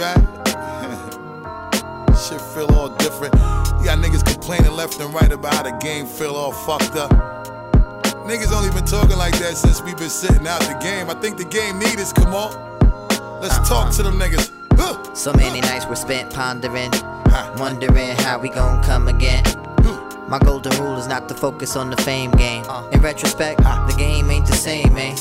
right? Shit feel all different. You got niggas complaining left and right about how the game feel all fucked up. Niggas only been talking like that since we been sitting out the game. I think the game need us, come on. Let's uh-huh. talk to them niggas. Huh. So many nights were spent pondering, wondering how we gon' come again. My golden rule is not to focus on the fame game. Uh. In retrospect, uh. the game ain't the same, man.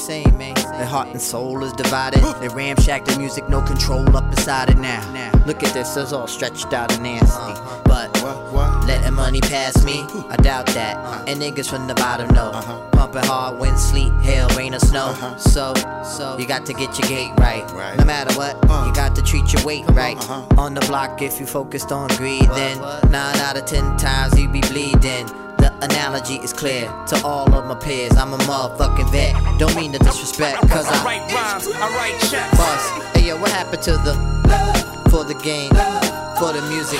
The heart and soul is divided. They ramshack the music, no control up inside it now. Look at this, it's all stretched out and nasty. Uh-huh. But What, what? letting money pass me, I doubt that. Uh-huh. And niggas from the bottom know. Uh-huh. Pumping hard, wind, sleet, hail, rain, or snow. So, so you got to get your gate right. Right. No matter what, uh. you got to treat your weight right. On the block, if you focused on greed, then nine out of ten times you be bleeding. The analogy is clear to all of my peers. I'm a motherfucking vet. Don't mean to disrespect, cause I I write rhymes, I write checks. bust. Hey yo, what happened to the for the game, for the music?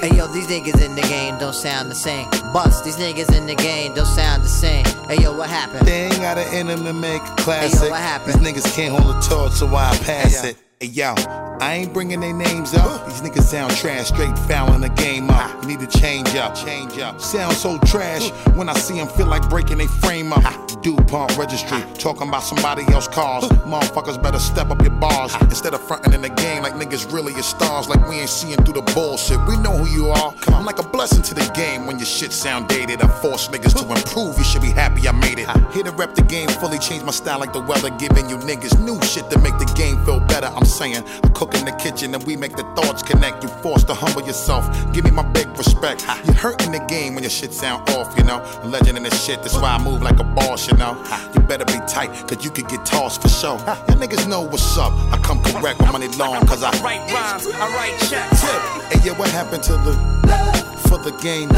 Hey yo, these niggas in the game don't sound the same. Bust, these niggas in the game don't sound the same. Hey yo, what happened? They ain't got an in them to make a classic. Hey, yo, what happened? These niggas can't hold a torch, so why I pass Hey, yo. it. Hey yo, I ain't bringing their names up. These niggas sound trash, straight fouling the game up. You need to change up, change up. Sound so trash when I see them feel like breaking their frame up. DuPont registry, talking about somebody else's cars. Motherfuckers better step up your bars instead of fronting in the game like niggas really is stars. Like we ain't seeing through the bullshit. We know who you are. I'm like a blessing to the game when your shit sound dated. I force niggas to improve. You should be happy I made it. Here to rep the game fully, change my style like the weather, giving you niggas new shit to make the game feel better. I'm saying I cook in the kitchen and we make the thoughts connect. You forced to humble yourself. Give me my big respect. You're hurting the game when your shit sound off, you know. A legend in this shit, that's why I move like a boss, you know. You better be tight, cause you could get tossed for sure. Y'all niggas know what's up. I come correct with money long, cause I I write rhymes, I write checks. tip. Hey, yeah, what happened to the love for the game,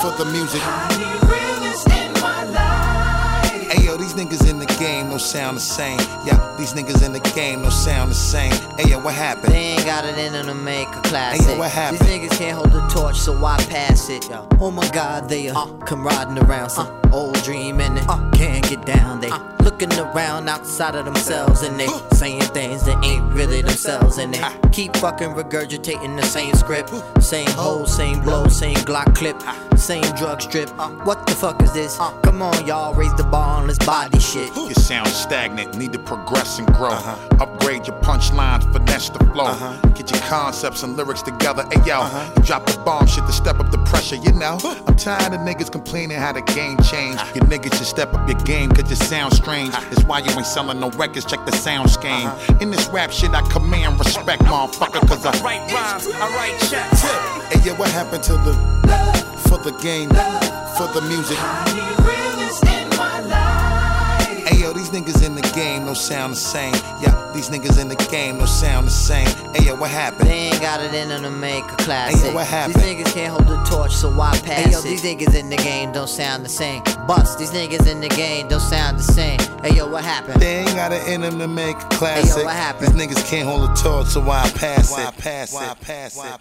for the music? Hey yo, these niggas in the game don't sound the same. Yeah, these niggas in the game don't sound the same. Hey yo, what happened? They ain't got it in them to make a classic. Hey, yo, what happened? These niggas can't hold the torch, so why pass it? Oh my god, they uh, come riding around some old dream and they uh, can't get down. They looking around outside of themselves and they saying things that ain't really themselves and they keep fucking regurgitating the same script. Same hole, same blow, same Glock clip, same drug strip. What the fuck is this? Come on, y'all, raise the bar on this body shit. You sound stagnant, need to progress and grow. Uh-huh. Upgrade your punchlines, finesse the flow. Uh-huh. Get your concepts and lyrics together. Hey yo, uh-huh. you drop the bomb shit to step up the pressure, you know. I'm tired of niggas complaining how the game changed. You niggas should step up your game, cause you sound strange. That's why you ain't selling no records, check the sound scheme. In this rap shit, I command respect, motherfucker, cause I I write rhymes, I write checks. Hey, yeah, what happened to the love for the game, for the music? Hey, yo, these niggas in the game don't sound the same. Yeah, these niggas in the game don't sound the same. Hey, yo, what happened? They ain't got it in them to make a classic. Hey, yo, what happened? These niggas can't hold the torch, so why pass hey, yo, it? these niggas in the game don't sound the same. Bust, these niggas in the game don't sound the same. Hey yo, what happened? They ain't got it in them to make a classic. what happened? These niggas can't hold a torch, so why pass it? Why pass it?